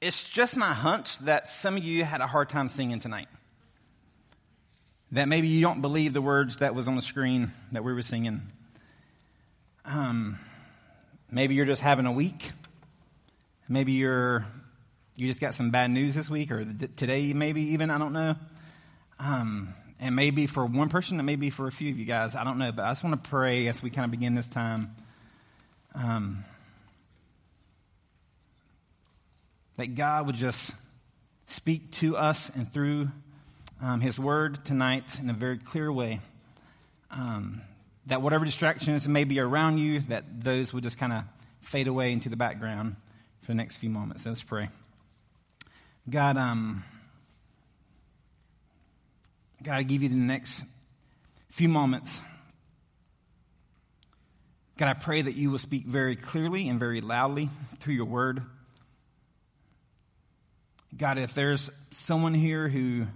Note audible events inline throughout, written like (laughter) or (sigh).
it's just my hunch that some of you had a hard time singing tonight. That maybe you don't believe the words that was on the screen that we were singing. Um, maybe you're just having a week. Maybe you're you just got some bad news this week or today, maybe even I don't know. Um, and maybe for one person, and maybe for a few of you guys, I don't know. But I just want to pray as we kind of begin this time. Um, that God would just speak to us and through um, His Word tonight in a very clear way. Um, that whatever distractions may be around you, that those would just kind of fade away into the background for the next few moments. Let's pray. God, um, God, I give you the next few moments. God, I pray that you will speak very clearly and very loudly through your word. God, if there's someone here who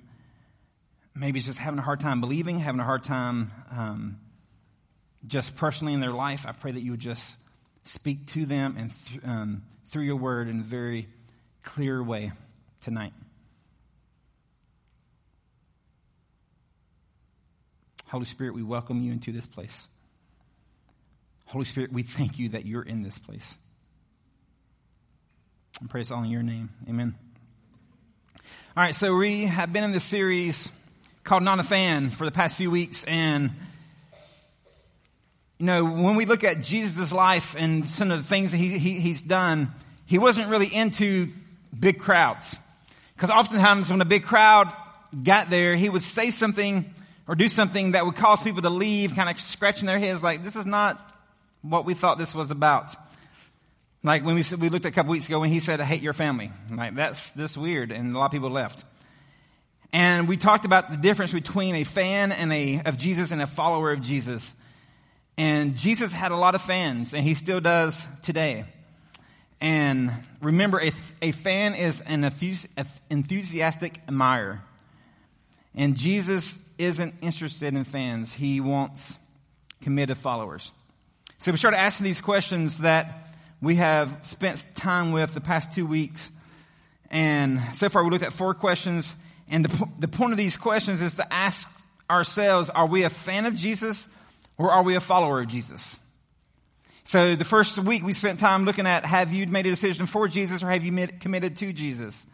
maybe is just having a hard time believing, having a hard time um, just personally in their life, I pray that you would just speak to them and th- um, through your word in a very clear way tonight. Holy Spirit, we welcome you into this place. Holy Spirit, we thank you that you're in this place. I pray it's all in your name. Amen. All right, so we have been in this series called Not a Fan for the past few weeks. And, you know, when we look at Jesus' life and some of the things that he, he, he's done, he wasn't really into big crowds. Because oftentimes when a big crowd got there, he would say something or do something that would cause people to leave, kind of scratching their heads like, this is not what we thought this was about. Like when we, we looked at a couple weeks ago when he said, I hate your family. Like that's just weird. And a lot of people left. And we talked about the difference between a fan and a, of Jesus and a follower of Jesus. And Jesus had a lot of fans and he still does today. And remember, a, a fan is an enthusiastic admirer. And Jesus isn't interested in fans. He wants committed followers. So we started asking these questions that we have spent time with the past two weeks. And so far we looked at four questions. And the, the point of these questions is to ask ourselves, are we a fan of Jesus or are we a follower of Jesus? So the first week we spent time looking at, have you made a decision for Jesus or have you committed to Jesus?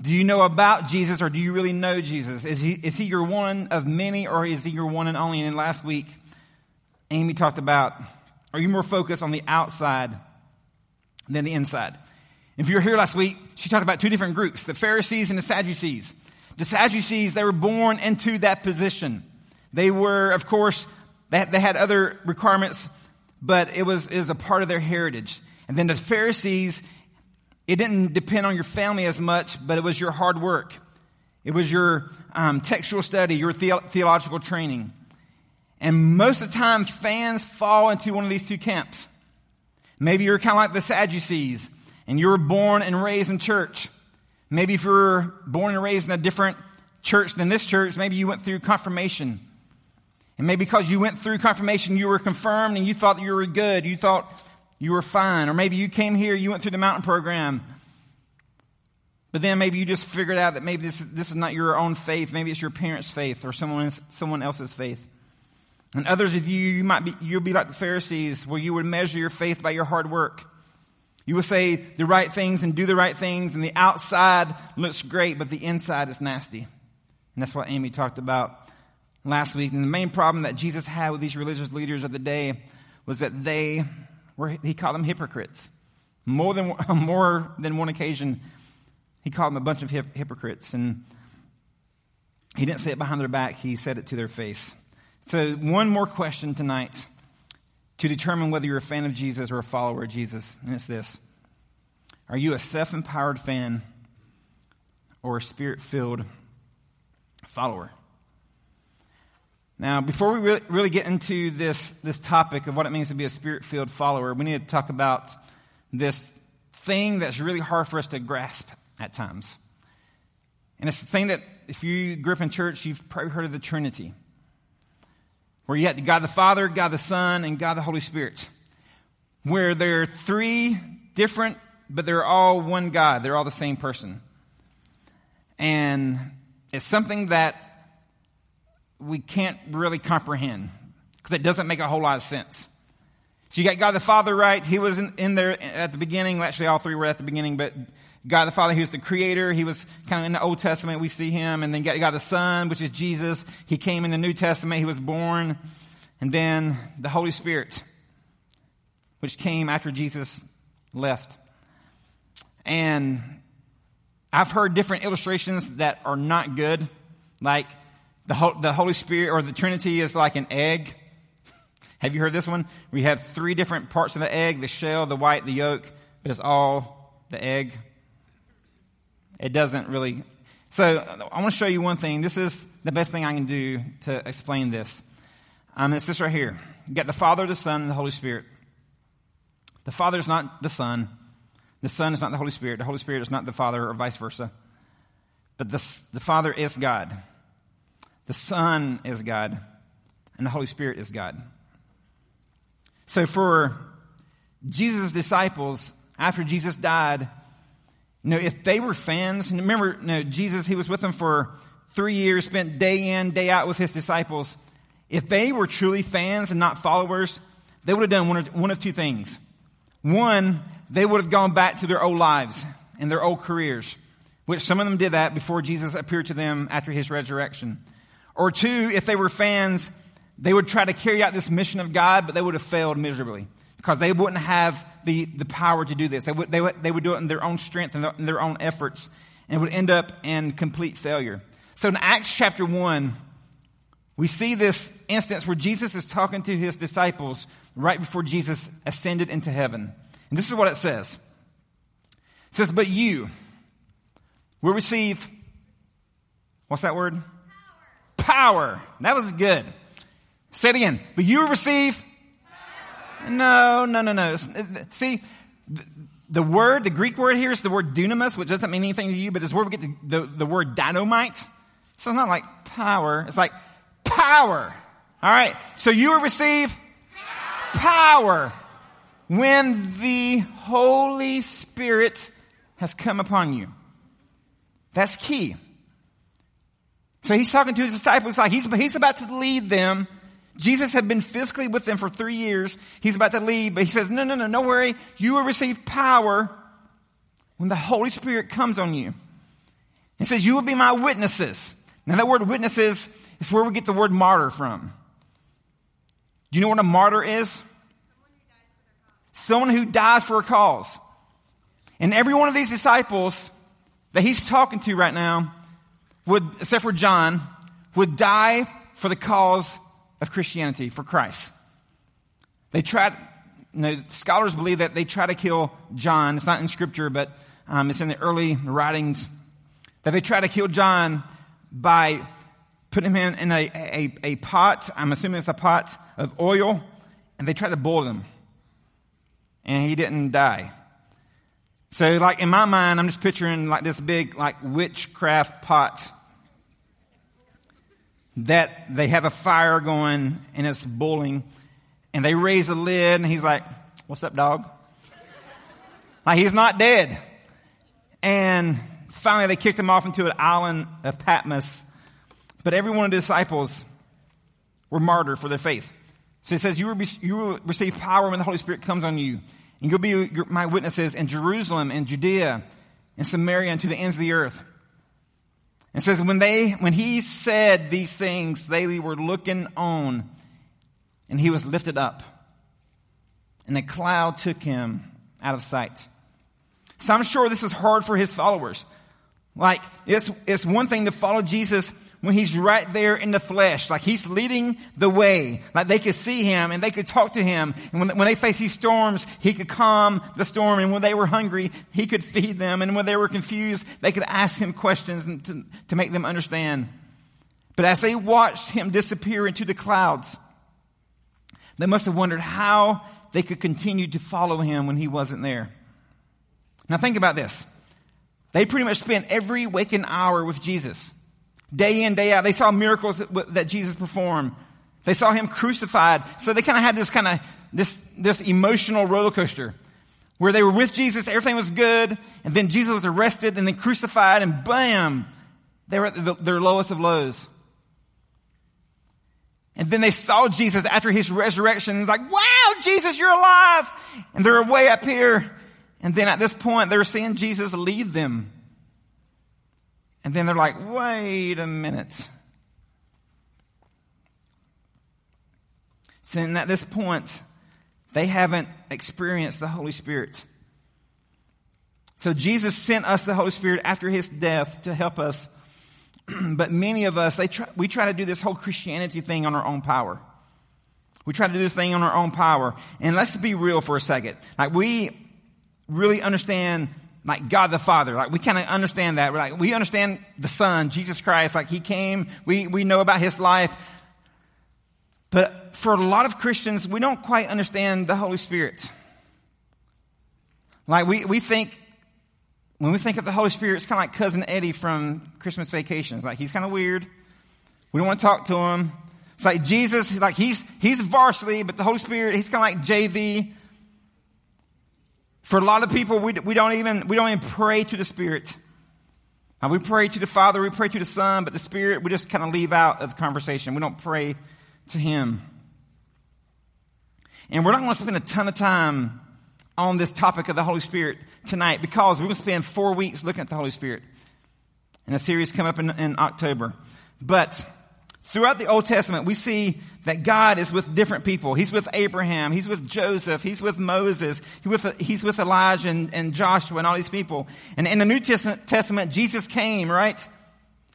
Do you know about Jesus or do you really know Jesus? Is he, is he your one of many or is he your one and only? And last week, Amy talked about, are you more focused on the outside than the inside. If you were here last week, she talked about two different groups, the Pharisees and the Sadducees. The Sadducees, they were born into that position. They were, of course, they had, they had other requirements, but it was, it was a part of their heritage. And then the Pharisees, it didn't depend on your family as much, but it was your hard work. It was your um, textual study, your the- theological training. And most of the time, fans fall into one of these two camps. Maybe you're kind of like the Sadducees and you were born and raised in church. Maybe if you were born and raised in a different church than this church, maybe you went through confirmation. And maybe because you went through confirmation, you were confirmed and you thought you were good. You thought you were fine. Or maybe you came here, you went through the mountain program. But then maybe you just figured out that maybe this, this is not your own faith. Maybe it's your parents' faith or someone, someone else's faith. And others of you, you might be, you'll be like the Pharisees, where you would measure your faith by your hard work. You will say the right things and do the right things, and the outside looks great, but the inside is nasty. And that's what Amy talked about last week. And the main problem that Jesus had with these religious leaders of the day was that they were, he called them hypocrites. More than, (laughs) more than one occasion, he called them a bunch of hip, hypocrites. And he didn't say it behind their back, he said it to their face. So, one more question tonight to determine whether you're a fan of Jesus or a follower of Jesus, and it's this Are you a self empowered fan or a spirit filled follower? Now, before we really, really get into this, this topic of what it means to be a spirit filled follower, we need to talk about this thing that's really hard for us to grasp at times. And it's the thing that, if you grew up in church, you've probably heard of the Trinity where you had God the Father, God the Son, and God the Holy Spirit, where there are three different but they're all one God. They're all the same person. And it's something that we can't really comprehend because it doesn't make a whole lot of sense. So you got God the Father, right? He was in, in, there at the beginning. Actually, all three were at the beginning, but God the Father, He was the creator. He was kind of in the Old Testament, we see Him. And then got the Son, which is Jesus. He came in the New Testament. He was born. And then the Holy Spirit, which came after Jesus left. And I've heard different illustrations that are not good. Like the, the Holy Spirit or the Trinity is like an egg. Have you heard this one? We have three different parts of the egg, the shell, the white, the yolk, but it's all the egg. It doesn't really. So I want to show you one thing. This is the best thing I can do to explain this. Um, it's this right here. You got the Father, the Son, and the Holy Spirit. The Father is not the Son. The Son is not the Holy Spirit. The Holy Spirit is not the Father, or vice versa. But the, the Father is God. The Son is God. And the Holy Spirit is God. So for Jesus' disciples, after Jesus died, you know, if they were fans, remember, you know, Jesus, he was with them for three years, spent day in, day out with his disciples. If they were truly fans and not followers, they would have done one one of two things. One, they would have gone back to their old lives and their old careers, which some of them did that before Jesus appeared to them after his resurrection. Or two, if they were fans, they would try to carry out this mission of God, but they would have failed miserably because they wouldn't have the, the power to do this. They would, they, would, they would do it in their own strength and their, in their own efforts and it would end up in complete failure. So in Acts chapter 1, we see this instance where Jesus is talking to his disciples right before Jesus ascended into heaven. And this is what it says. It says, but you will receive, what's that word? Power. Power. That was good. Say it again. But you will receive? No, no, no, no. See, the word, the Greek word here is the word dunamis, which doesn't mean anything to you, but this word we get the, the, the word dynamite. So it's not like power. It's like power. All right. So you will receive power when the Holy Spirit has come upon you. That's key. So he's talking to his disciples like he's, he's about to lead them Jesus had been physically with them for three years. He's about to leave, but he says, no, no, no, don't worry. You will receive power when the Holy Spirit comes on you. He says, you will be my witnesses. Now that word witnesses is where we get the word martyr from. Do you know what a martyr is? Someone who dies for a cause. And every one of these disciples that he's talking to right now would, except for John, would die for the cause of Christianity for Christ. They tried, you know, scholars believe that they try to kill John. It's not in scripture, but um, it's in the early writings that they try to kill John by putting him in a, a, a pot. I'm assuming it's a pot of oil, and they tried to boil him. And he didn't die. So, like, in my mind, I'm just picturing like this big, like, witchcraft pot that they have a fire going and it's boiling and they raise the lid and he's like, what's up dog? like he's not dead. And finally they kicked him off into an island of Patmos. But every one of the disciples were martyred for their faith. So he says, you will, be, you will receive power when the Holy Spirit comes on you. And you'll be my witnesses in Jerusalem and Judea and Samaria and to the ends of the earth. It says, when they, when he said these things, they were looking on and he was lifted up and a cloud took him out of sight. So I'm sure this is hard for his followers. Like, it's, it's one thing to follow Jesus when he's right there in the flesh, like he's leading the way, like they could see him and they could talk to him. And when, when they face these storms, he could calm the storm. And when they were hungry, he could feed them. And when they were confused, they could ask him questions and to, to make them understand. But as they watched him disappear into the clouds, they must have wondered how they could continue to follow him when he wasn't there. Now think about this. They pretty much spent every waking hour with Jesus. Day in, day out. They saw miracles that, Jesus performed. They saw him crucified. So they kind of had this kind of, this, this emotional roller coaster. where they were with Jesus, everything was good, and then Jesus was arrested and then crucified, and bam, they were at the, their lowest of lows. And then they saw Jesus after his resurrection. It's like, wow, Jesus, you're alive. And they're way up here. And then at this point, they're seeing Jesus lead them. And then they're like, wait a minute. So at this point, they haven't experienced the Holy Spirit. So Jesus sent us the Holy Spirit after his death to help us (clears throat) but many of us, they try, we try to do this whole Christianity thing on our own power. We try to do this thing on our own power. And let's be real for a second. Like we really understand like God the Father. Like we kind of understand that. We're like we understand the Son, Jesus Christ. Like He came. We we know about His life. But for a lot of Christians, we don't quite understand the Holy Spirit. Like we, we think when we think of the Holy Spirit, it's kind of like Cousin Eddie from Christmas Vacations. Like, he's kind of weird. We don't want to talk to him. It's like Jesus, like he's, he's varsity, but the Holy Spirit, he's kind of like JV. For a lot of people, we, we don't even, we don't even pray to the Spirit. Uh, we pray to the Father, we pray to the Son, but the Spirit, we just kind of leave out of the conversation. We don't pray to Him. And we're not going to spend a ton of time on this topic of the Holy Spirit tonight because we're going to spend four weeks looking at the Holy Spirit. in a series come up in, in October. But throughout the Old Testament, we see that God is with different people. He's with Abraham. He's with Joseph. He's with Moses. He's with, he's with Elijah and, and Joshua and all these people. And in the New Testament, Jesus came, right?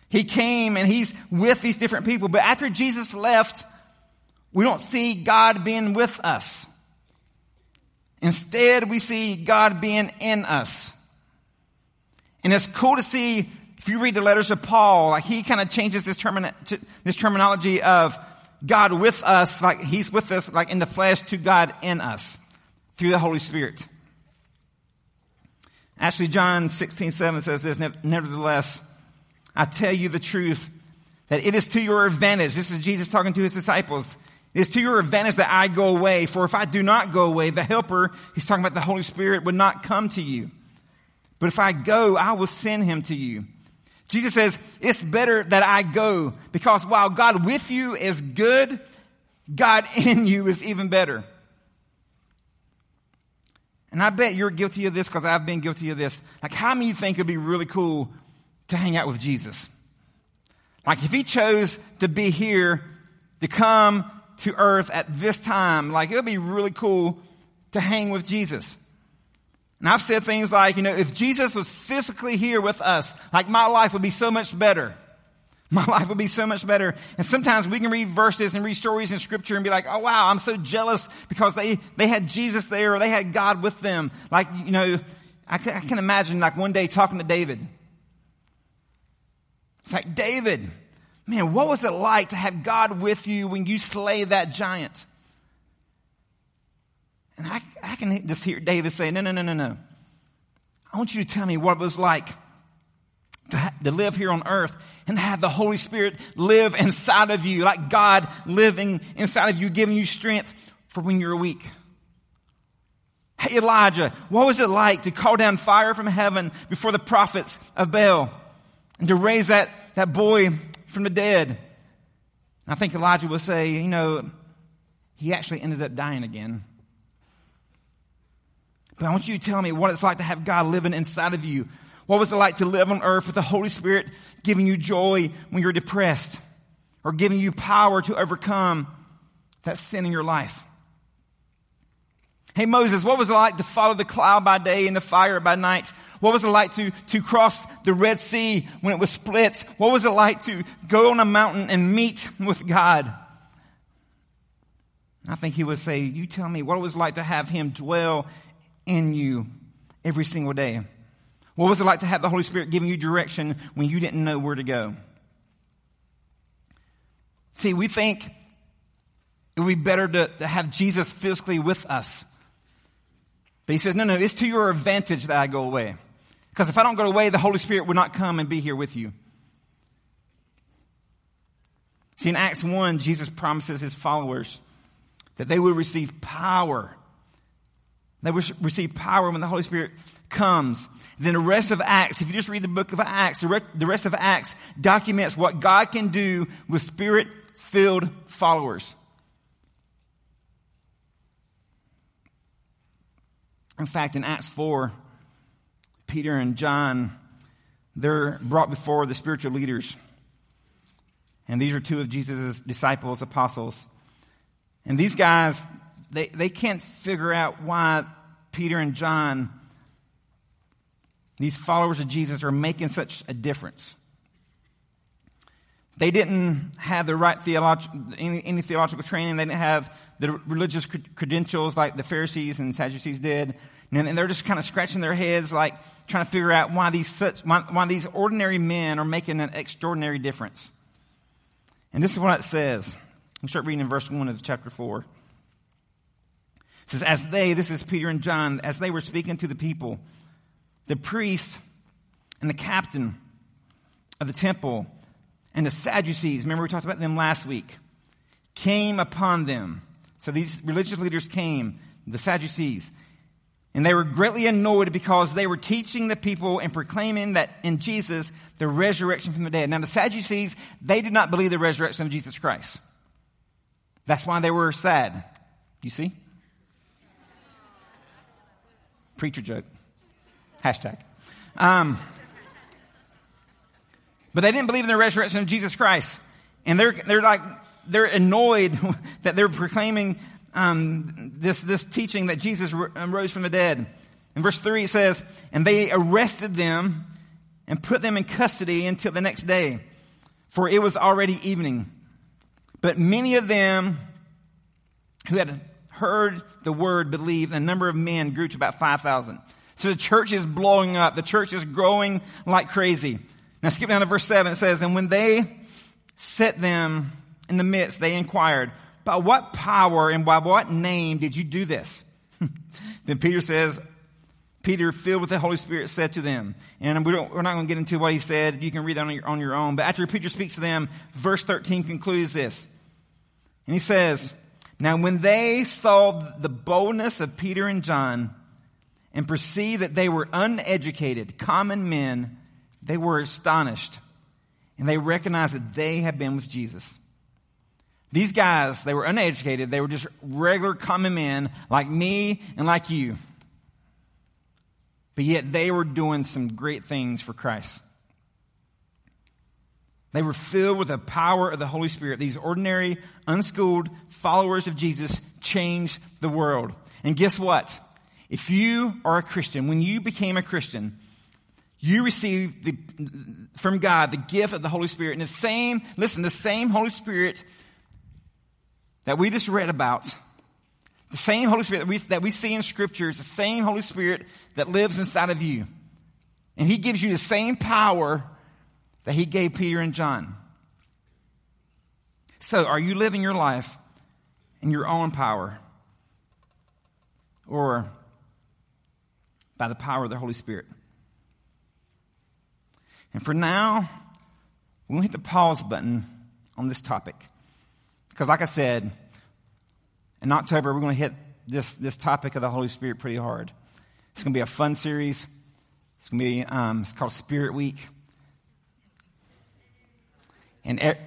He came and he's with these different people. But after Jesus left, we don't see God being with us. Instead, we see God being in us. And it's cool to see, if you read the letters of Paul, like he kind of changes this, termina- this terminology of God with us, like he's with us, like in the flesh, to God in us through the Holy Spirit. Actually, John 16, 7 says this, nevertheless, I tell you the truth, that it is to your advantage. This is Jesus talking to his disciples. It is to your advantage that I go away, for if I do not go away, the helper, he's talking about the Holy Spirit, would not come to you. But if I go, I will send him to you. Jesus says, it's better that I go because while God with you is good, God (laughs) in you is even better. And I bet you're guilty of this because I've been guilty of this. Like, how many you think it'd be really cool to hang out with Jesus? Like, if he chose to be here, to come to earth at this time. Like, it would be really cool to hang with Jesus. And I've said things like, you know, if Jesus was physically here with us, like my life would be so much better. (laughs) My life would be so much better. And sometimes we can read verses and read stories in scripture and be like, oh wow, I'm so jealous because they, they had Jesus there or they had God with them. Like, you know, I can, I can imagine like one day talking to David. It's like, David, Man, what was it like to have God with you when you slay that giant? And I, I can just hear David say, No, no, no, no, no. I want you to tell me what it was like to, ha- to live here on earth and have the Holy Spirit live inside of you, like God living inside of you, giving you strength for when you're weak. Hey, Elijah, what was it like to call down fire from heaven before the prophets of Baal and to raise that, that boy from the dead. I think Elijah will say, you know, he actually ended up dying again. But I want you to tell me what it's like to have God living inside of you. What was it like to live on earth with the Holy Spirit giving you joy when you're depressed or giving you power to overcome that sin in your life? Hey Moses, what was it like to follow the cloud by day and the fire by night? What was it like to, to cross the Red Sea when it was split? What was it like to go on a mountain and meet with God? I think he would say, you tell me what it was like to have him dwell in you every single day. What was it like to have the Holy Spirit giving you direction when you didn't know where to go? See, we think it would be better to, to have Jesus physically with us but he says, no, no, it's to your advantage that I go away. Because if I don't go away, the Holy Spirit would not come and be here with you. See, in Acts 1, Jesus promises his followers that they will receive power They receive power when the Holy Spirit comes. Then the rest of Acts, if you just read the book of Acts, the rest of Acts documents what God can do with spirit filled followers. In fact, in Acts 4, Peter and John, they're brought before the spiritual leaders. And these are two of Jesus' disciples, apostles. And these guys, they, they can't figure out why Peter and John, these followers of Jesus, are making such a difference. They didn't have the right theolog- any, any, theological training. They didn't have the religious credentials like the Pharisees and Sadducees did. And, they're just kind of scratching their heads, like trying to figure out why these such, why, why these ordinary men are making an extraordinary difference. And this is what it says. We start reading in verse 1 of chapter 4. Says, As they, this is Peter and John, as they were speaking to the people, the priest and the captain of the temple and the Sadducees, remember we talked about them last week, came upon them. So these religious leaders came, the Sadducees, and they were greatly annoyed because they were teaching the people and proclaiming that in Jesus, the resurrection from the dead. Now the Sadducees, they did not believe the resurrection of Jesus Christ. That's why they were sad. You see? Preacher joke. Hashtag. Um, but they didn't believe in the resurrection of Jesus Christ. And they're, they're like, they're annoyed (laughs) that they're proclaiming um, this, this teaching that Jesus um, rose from the dead. In verse 3 it says, And they arrested them and put them in custody until the next day, for it was already evening. But many of them who had heard the word believed, and the number of men grew to about 5,000. So the church is blowing up. The church is growing like crazy. Now skip down to verse 7. It says, And when they set them in the midst, they inquired, By what power and by what name did you do this? (laughs) then Peter says, Peter, filled with the Holy Spirit, said to them, and we are not going to get into what he said. You can read that on your, on your own. But after Peter speaks to them, verse 13 concludes this. And he says, Now when they saw the boldness of Peter and John and perceived that they were uneducated, common men, they were astonished. And they recognized that they had been with Jesus. These guys, they were uneducated. They were just regular common men like me and like you. But yet they were doing some great things for Christ. They were filled with the power of the Holy Spirit. These ordinary, unschooled followers of Jesus changed the world. And guess what? If you are a Christian, when you became a Christian, you received the, from God the gift of the Holy Spirit. And the same, listen, the same Holy Spirit that we just read about, the same Holy Spirit that we, that we see in Scripture is the same Holy Spirit that lives inside of you. And He gives you the same power that he gave Peter and John. So, are you living your life in your own power or by the power of the Holy Spirit? And for now, we'll hit the pause button on this topic. Because, like I said, in October, we're going to hit this, this topic of the Holy Spirit pretty hard. It's going to be a fun series. It's going to be, um, it's called Spirit Week. And, e-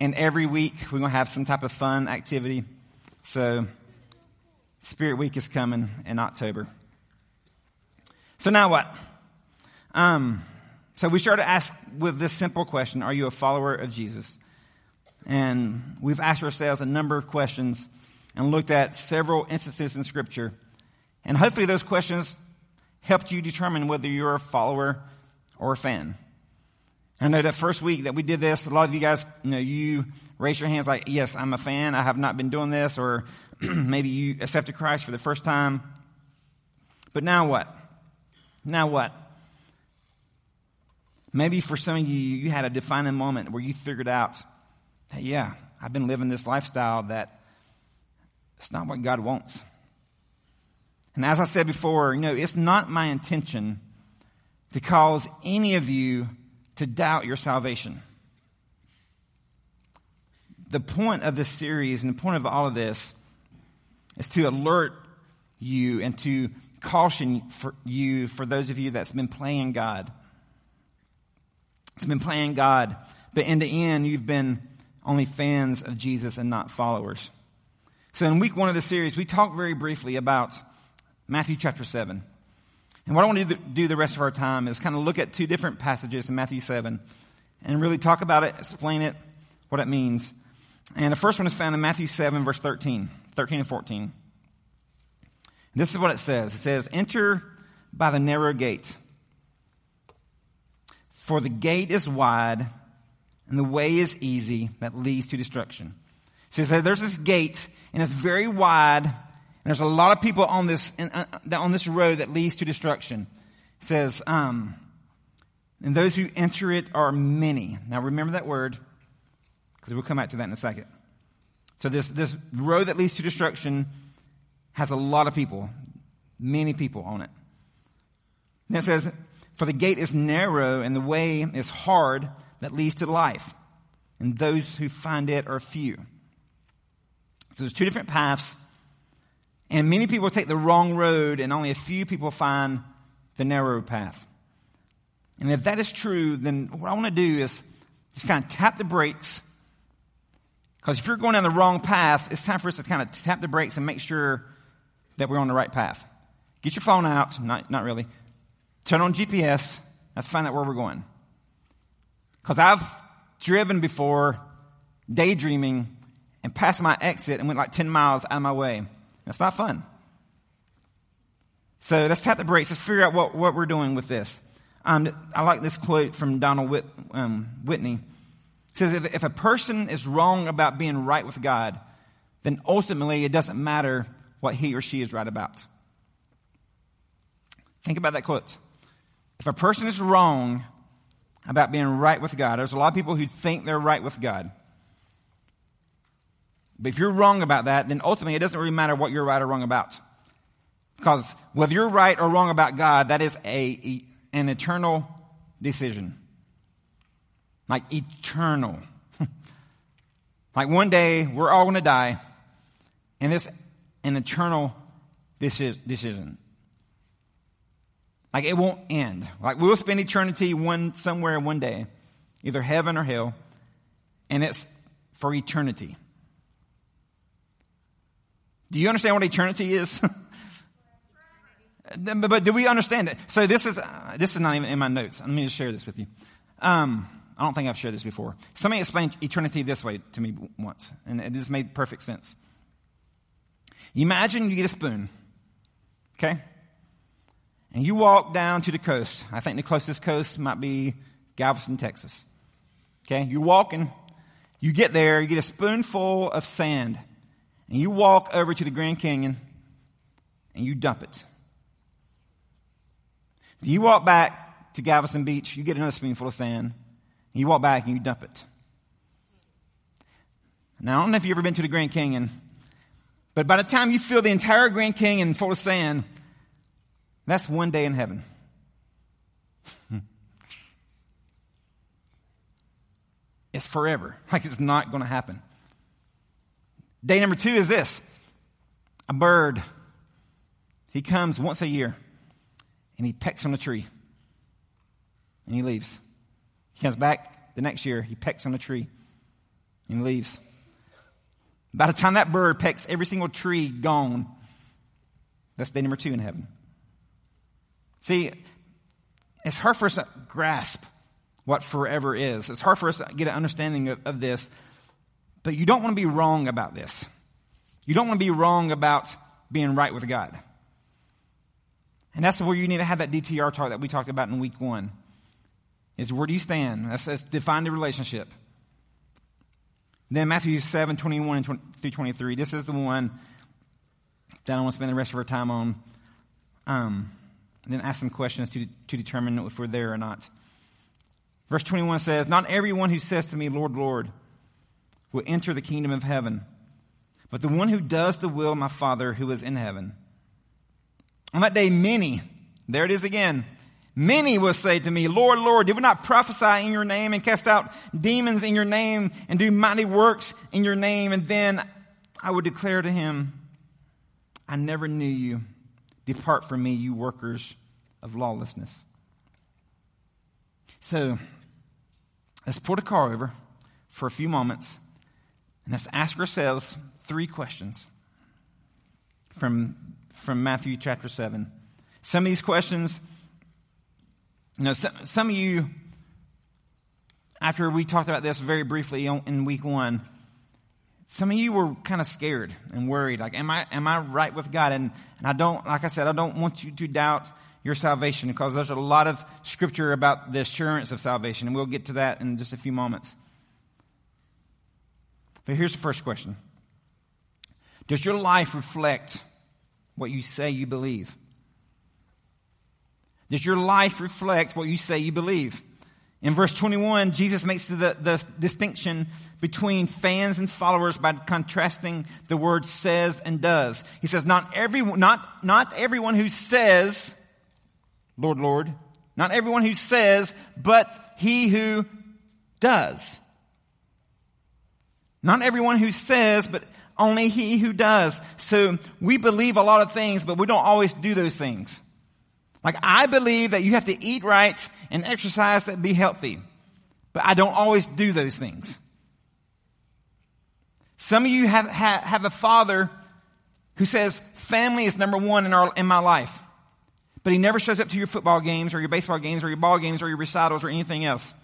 and every week we're going to have some type of fun activity. So, Spirit Week is coming in October. So now what? Um, so we started to ask with this simple question: Are you a follower of Jesus? And we've asked ourselves a number of questions and looked at several instances in Scripture. And hopefully, those questions helped you determine whether you're a follower or a fan. I know that first week that we did this, a lot of you guys, you know, you raise your hands like, yes, I'm a fan. I have not been doing this. Or (clears throat) maybe you accepted Christ for the first time. But now what? Now what? Maybe for some of you, you had a defining moment where you figured out, hey, yeah, I've been living this lifestyle that it's not what God wants. And as I said before, you know, it's not my intention to cause any of you to doubt your salvation. The point of this series and the point of all of this is to alert you and to caution for you, for those of you that's been playing God. It's been playing God, but in the end, you've been only fans of Jesus and not followers. So in week one of the series, we talked very briefly about Matthew chapter 7. And what I want to do the rest of our time is kind of look at two different passages in Matthew 7 and really talk about it, explain it, what it means. And the first one is found in Matthew 7, verse 13, 13 and 14. And this is what it says. It says, Enter by the narrow gate. For the gate is wide and the way is easy that leads to destruction. So there's this gate and it's very wide there's a lot of people on this, uh, on this road that leads to destruction. It says, um, and those who enter it are many. Now remember that word because we'll come back to that in a second. So this, this road that leads to destruction has a lot of people, many people on it. And it says, for the gate is narrow and the way is hard that leads to life. And those who find it are few. So there's two different paths. And many people take the wrong road and only a few people find the narrow path. And if that is true, then what I want to do is just kind of tap the brakes because if you're going down the wrong path, it's time for us to kind of tap the brakes and make sure that we're on the right path. Get your phone out, not, not really. Turn on GPS. Let's find out where we're going. Because I've driven before, daydreaming, and passed my exit and went like 10 miles out of my way. That's not fun. So let's tap the brakes. Let's figure out what, what we're doing with this. Um, I like this quote from Donald Whit, um, Whitney. It says, if, if a person is wrong about being right with God, then ultimately it doesn't matter what he or she is right about. Think about that quote. If a person is wrong about being right with God, there's a lot of people who think they're right with God. But if you're wrong about that, then ultimately it doesn't really matter what you're right or wrong about. Because whether you're right or wrong about God, that is a, an eternal decision like eternal. (laughs) like one day we're all going to die, and it's an eternal decision. Like it won't end. Like we'll spend eternity one somewhere one day, either heaven or hell, and it's for eternity. Do you understand what eternity is? (laughs) but do we understand it? So this is uh, this is not even in my notes. Let me just share this with you. Um, I don't think I've shared this before. Somebody explained eternity this way to me once, and it just made perfect sense. Imagine you get a spoon, okay? And you walk down to the coast. I think the closest coast might be Galveston, Texas. Okay? You're walking, you get there, you get a spoonful of sand, and you walk over to the Grand Canyon and you dump it. You walk back to Galveston Beach, you get another spoonful of sand, you walk back and you dump it. Now, I don't know if you've ever been to the Grand Canyon, but by the time you fill the entire Grand Canyon full of sand, that's one day in heaven. (laughs) it's forever. Like it's not going to happen. Day number two is this a bird. He comes once a year and he pecks on a tree and he leaves. He comes back the next year, he pecks on a tree and leaves. By the time that bird pecks every single tree gone, that's day number two in heaven. See, it's hard for us to grasp what forever is. It's hard for us to get an understanding of, of this, but you don't want to be wrong about this. You don't want to be wrong about being right with God. And that's where you need to have that DTR talk that we talked about in week one is where do you stand? That's, that's define the relationship. Then Matthew 7, 21 and 20, through 23. This is the one that I want to spend the rest of our time on. Um, and then ask some questions to, to determine if we're there or not. Verse 21 says, Not everyone who says to me, Lord, Lord, will enter the kingdom of heaven, but the one who does the will of my Father who is in heaven. On that day, many, there it is again, Many will say to me, Lord, Lord, did we not prophesy in your name and cast out demons in your name and do mighty works in your name? And then I would declare to him, I never knew you. Depart from me, you workers of lawlessness. So, let's pull the car over for a few moments and let's ask ourselves three questions from, from Matthew chapter 7. Some of these questions, you know, some, some of you, after we talked about this very briefly in week one, some of you were kind of scared and worried. Like, am I, am I right with God? And, and I don't, like I said, I don't want you to doubt your salvation because there's a lot of scripture about the assurance of salvation, and we'll get to that in just a few moments. But here's the first question Does your life reflect what you say you believe? Does your life reflect what you say you believe? In verse 21, Jesus makes the, the distinction between fans and followers by contrasting the word says and does. He says, not everyone, not, not everyone who says, Lord, Lord, not everyone who says, but he who does. Not everyone who says, but only he who does. So we believe a lot of things, but we don't always do those things. Like I believe that you have to eat right and exercise that be healthy. But I don't always do those things. Some of you have, have, have a father who says family is number one in, our, in my life. But he never shows up to your football games or your baseball games or your ball games or your recitals or anything else.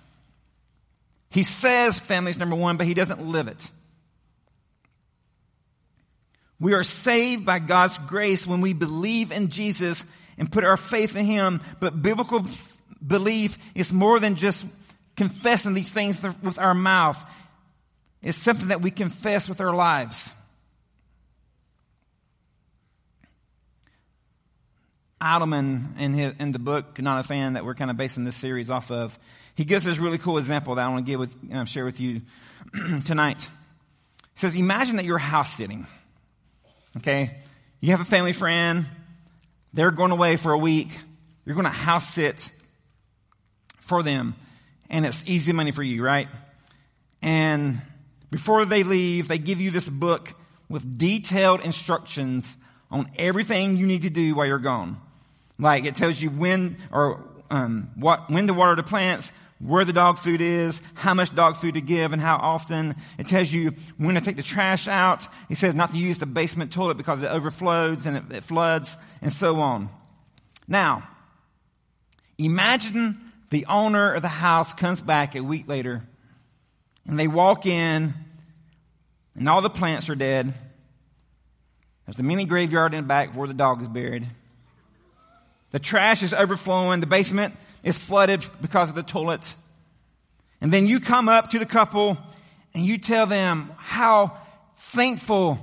He says family is number one, but he doesn't live it. We are saved by God's grace when we believe in Jesus and put our faith in Him. But biblical belief is more than just confessing these things with our mouth. It's something that we confess with our lives. Idleman in, his, in the book Not a Fan that we're kind of basing this series off of, he gives this really cool example that I want to give with, uh, share with you (clears throat) tonight. He says, imagine that you're house sitting. Okay? You have a family friend, they're going away for a week. You're going to house sit for them. And it's easy money for you, right? And before they leave, they give you this book with detailed instructions on everything you need to do while you're gone. Like it tells you when or um, what when to water the plants, where the dog food is, how much dog food to give, and how often. It tells you when to take the trash out. He says not to use the basement toilet because it overflows and it, it floods, and so on. Now, imagine the owner of the house comes back a week later, and they walk in, and all the plants are dead. There's a mini graveyard in the back where the dog is buried. The trash is overflowing. The basement is flooded because of the toilet. And then you come up to the couple and you tell them how thankful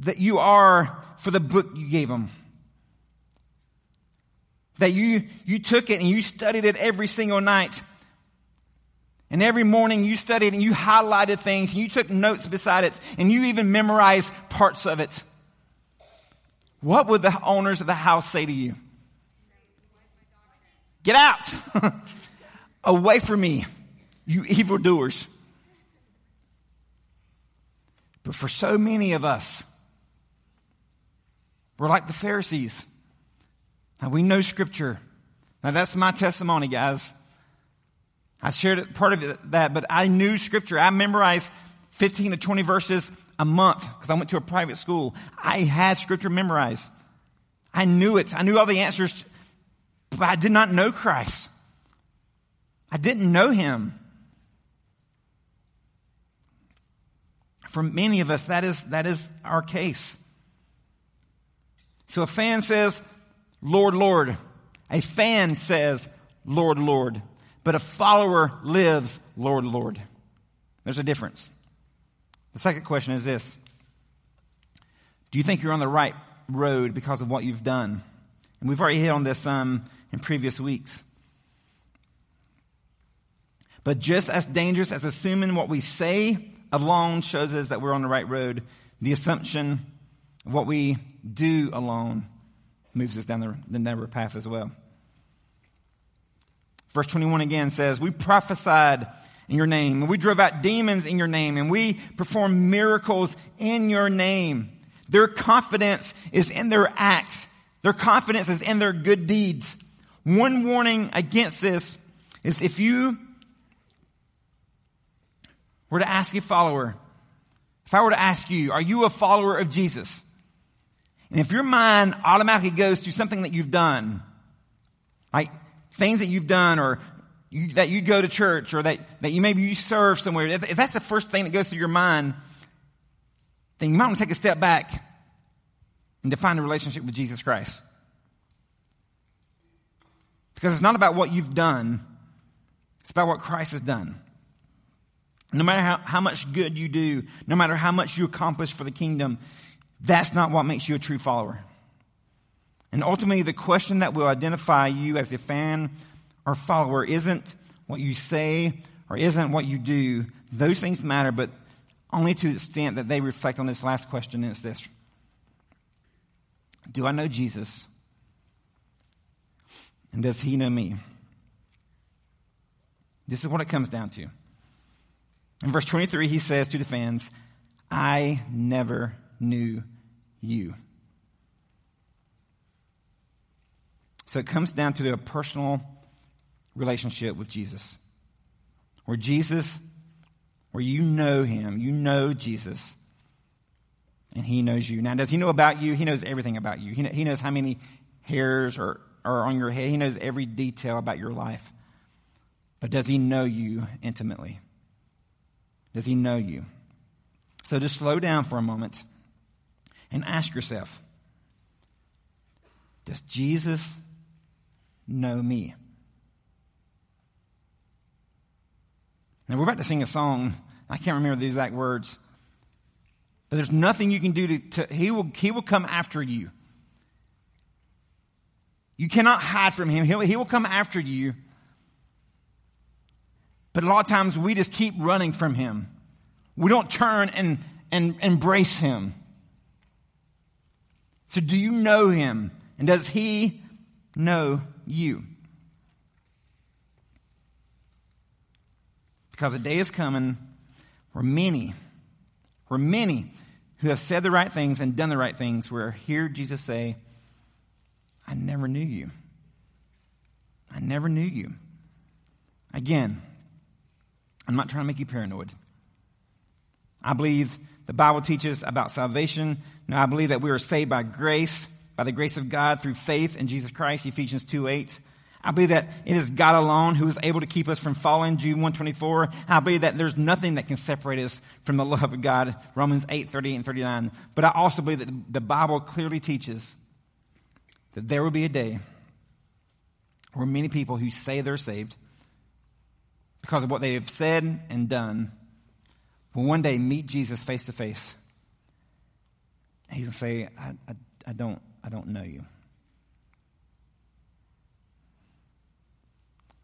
that you are for the book you gave them. That you, you took it and you studied it every single night. And every morning you studied and you highlighted things and you took notes beside it and you even memorized parts of it. What would the owners of the house say to you? Get out! (laughs) Away from me, you evildoers. But for so many of us, we're like the Pharisees. Now we know scripture. Now that's my testimony, guys. I shared part of that, but I knew scripture. I memorized 15 to 20 verses a month because I went to a private school. I had scripture memorized. I knew it. I knew all the answers but I did not know Christ. I didn't know him. For many of us, that is, that is our case. So a fan says, Lord, Lord. A fan says, Lord, Lord. But a follower lives, Lord, Lord. There's a difference. The second question is this Do you think you're on the right road because of what you've done? And we've already hit on this um, in previous weeks. But just as dangerous as assuming what we say alone shows us that we're on the right road, the assumption of what we do alone moves us down the, the narrow path as well. Verse 21 again says, We prophesied in your name, and we drove out demons in your name, and we performed miracles in your name. Their confidence is in their acts Their confidence is in their good deeds. One warning against this is if you were to ask a follower, if I were to ask you, are you a follower of Jesus? And if your mind automatically goes to something that you've done, like things that you've done or you, that you go to church or that, that you maybe you serve somewhere, if, if that's the first thing that goes through your mind, then you might want to take a step back and define a relationship with Jesus Christ. Because it's not about what you've done, it's about what Christ has done. No matter how, how much good you do, no matter how much you accomplish for the kingdom, that's not what makes you a true follower. And ultimately, the question that will identify you as a fan or follower isn't what you say or isn't what you do. Those things matter, but only to the extent that they reflect on this last question, and it's this Do I know Jesus? And does he know me? This is what it comes down to. In verse 23, he says to the fans, I never knew you. So it comes down to a personal relationship with Jesus. Where Jesus, where you know him, you know Jesus, and he knows you. Now, does he know about you? He knows everything about you. He, knows how many hairs are, are on your head, he knows every detail about your life. But does he know you intimately? Does he know you? So just slow down for a moment and ask yourself Does Jesus know me? Now, we're about to sing a song. I can't remember the exact words. But there's nothing you can do to, to, he, will, he will come after you. You cannot hide from him. He'll, he will come after you. But a lot of times we just keep running from him. We don't turn and, and embrace him. So do you know him? And does he know you? Because a day is coming where many, where many who have said the right things and done the right things will hear Jesus say, I never knew you. I never knew you. Again, I'm not trying to make you paranoid. I believe the Bible teaches about salvation. Now, I believe that we are saved by grace, by the grace of God through faith in Jesus Christ, Ephesians 2 8. I believe that it is God alone who is able to keep us from falling, Jude 124. I believe that there's nothing that can separate us from the love of God, Romans 8, 38 and 39. But I also believe that the Bible clearly teaches that there will be a day where many people who say they're saved because of what they have said and done will one day meet Jesus face to face. He's going to say, I, I, I, don't, I don't know you.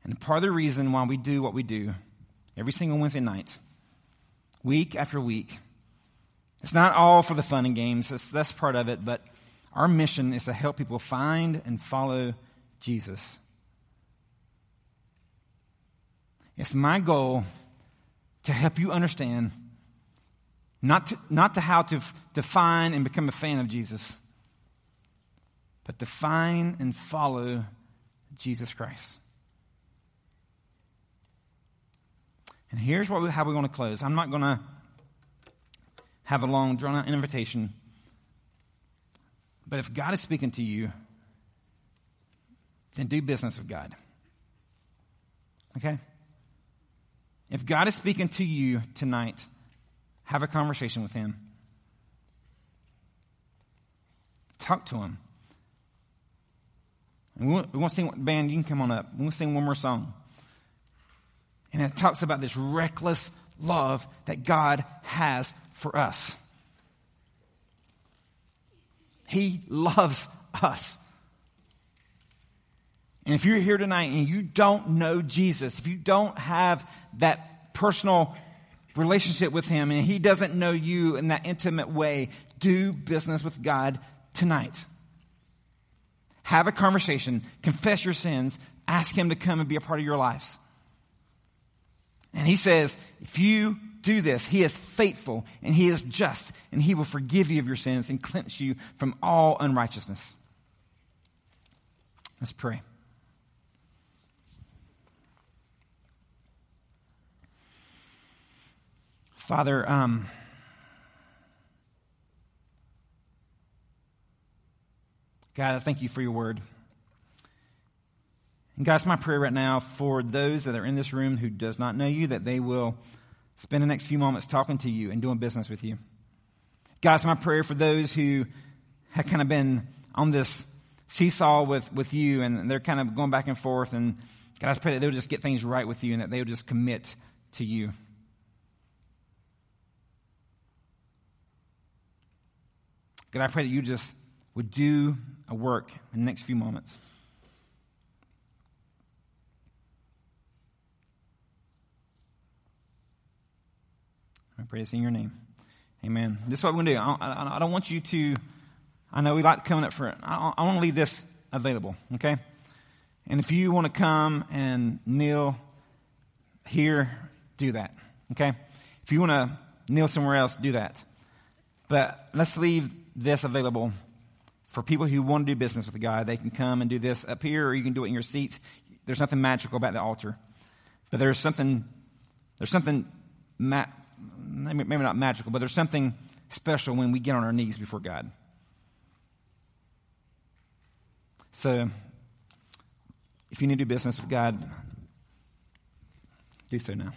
And part of the reason why we do what we do every single Wednesday night, week after week, it's not all for the fun and games. That's, that's part of it. But our mission is to help people find and follow Jesus. It's my goal to help you understand not to, not to how to define and become a fan of Jesus, but to find and follow Jesus Christ. And here's what we, how we're going to close. I'm not going to have a long, drawn out invitation. But if God is speaking to you, then do business with God. Okay? If God is speaking to you tonight, have a conversation with Him. Talk to Him. And we want, we want to sing, band, you can come on up. We want to sing one more song. And it talks about this reckless love that God has for us. He loves us. And if you're here tonight and you don't know Jesus, if you don't have that personal relationship with Him and He doesn't know you in that intimate way, do business with God tonight. Have a conversation, confess your sins, ask Him to come and be a part of your lives. And he says, if you do this, he is faithful and he is just and he will forgive you of your sins and cleanse you from all unrighteousness. Let's pray. Father, um, God, I thank you for your word. And it's my prayer right now for those that are in this room who does not know you, that they will spend the next few moments talking to you and doing business with you. It's my prayer for those who have kind of been on this seesaw with, with you and they're kind of going back and forth. And God, I pray that they'll just get things right with you and that they'll just commit to you. God, I pray that you just would do a work in the next few moments. I pray this in your name. Amen. This is what we're going to do. I, I, I don't want you to, I know we like coming up front. I, I want to leave this available, okay? And if you want to come and kneel here, do that, okay? If you want to kneel somewhere else, do that. But let's leave this available for people who want to do business with God. They can come and do this up here, or you can do it in your seats. There's nothing magical about the altar, but there's something, there's something, maybe not magical, but there's something special when we get on our knees before God. So, if you need to do business with God, do so now.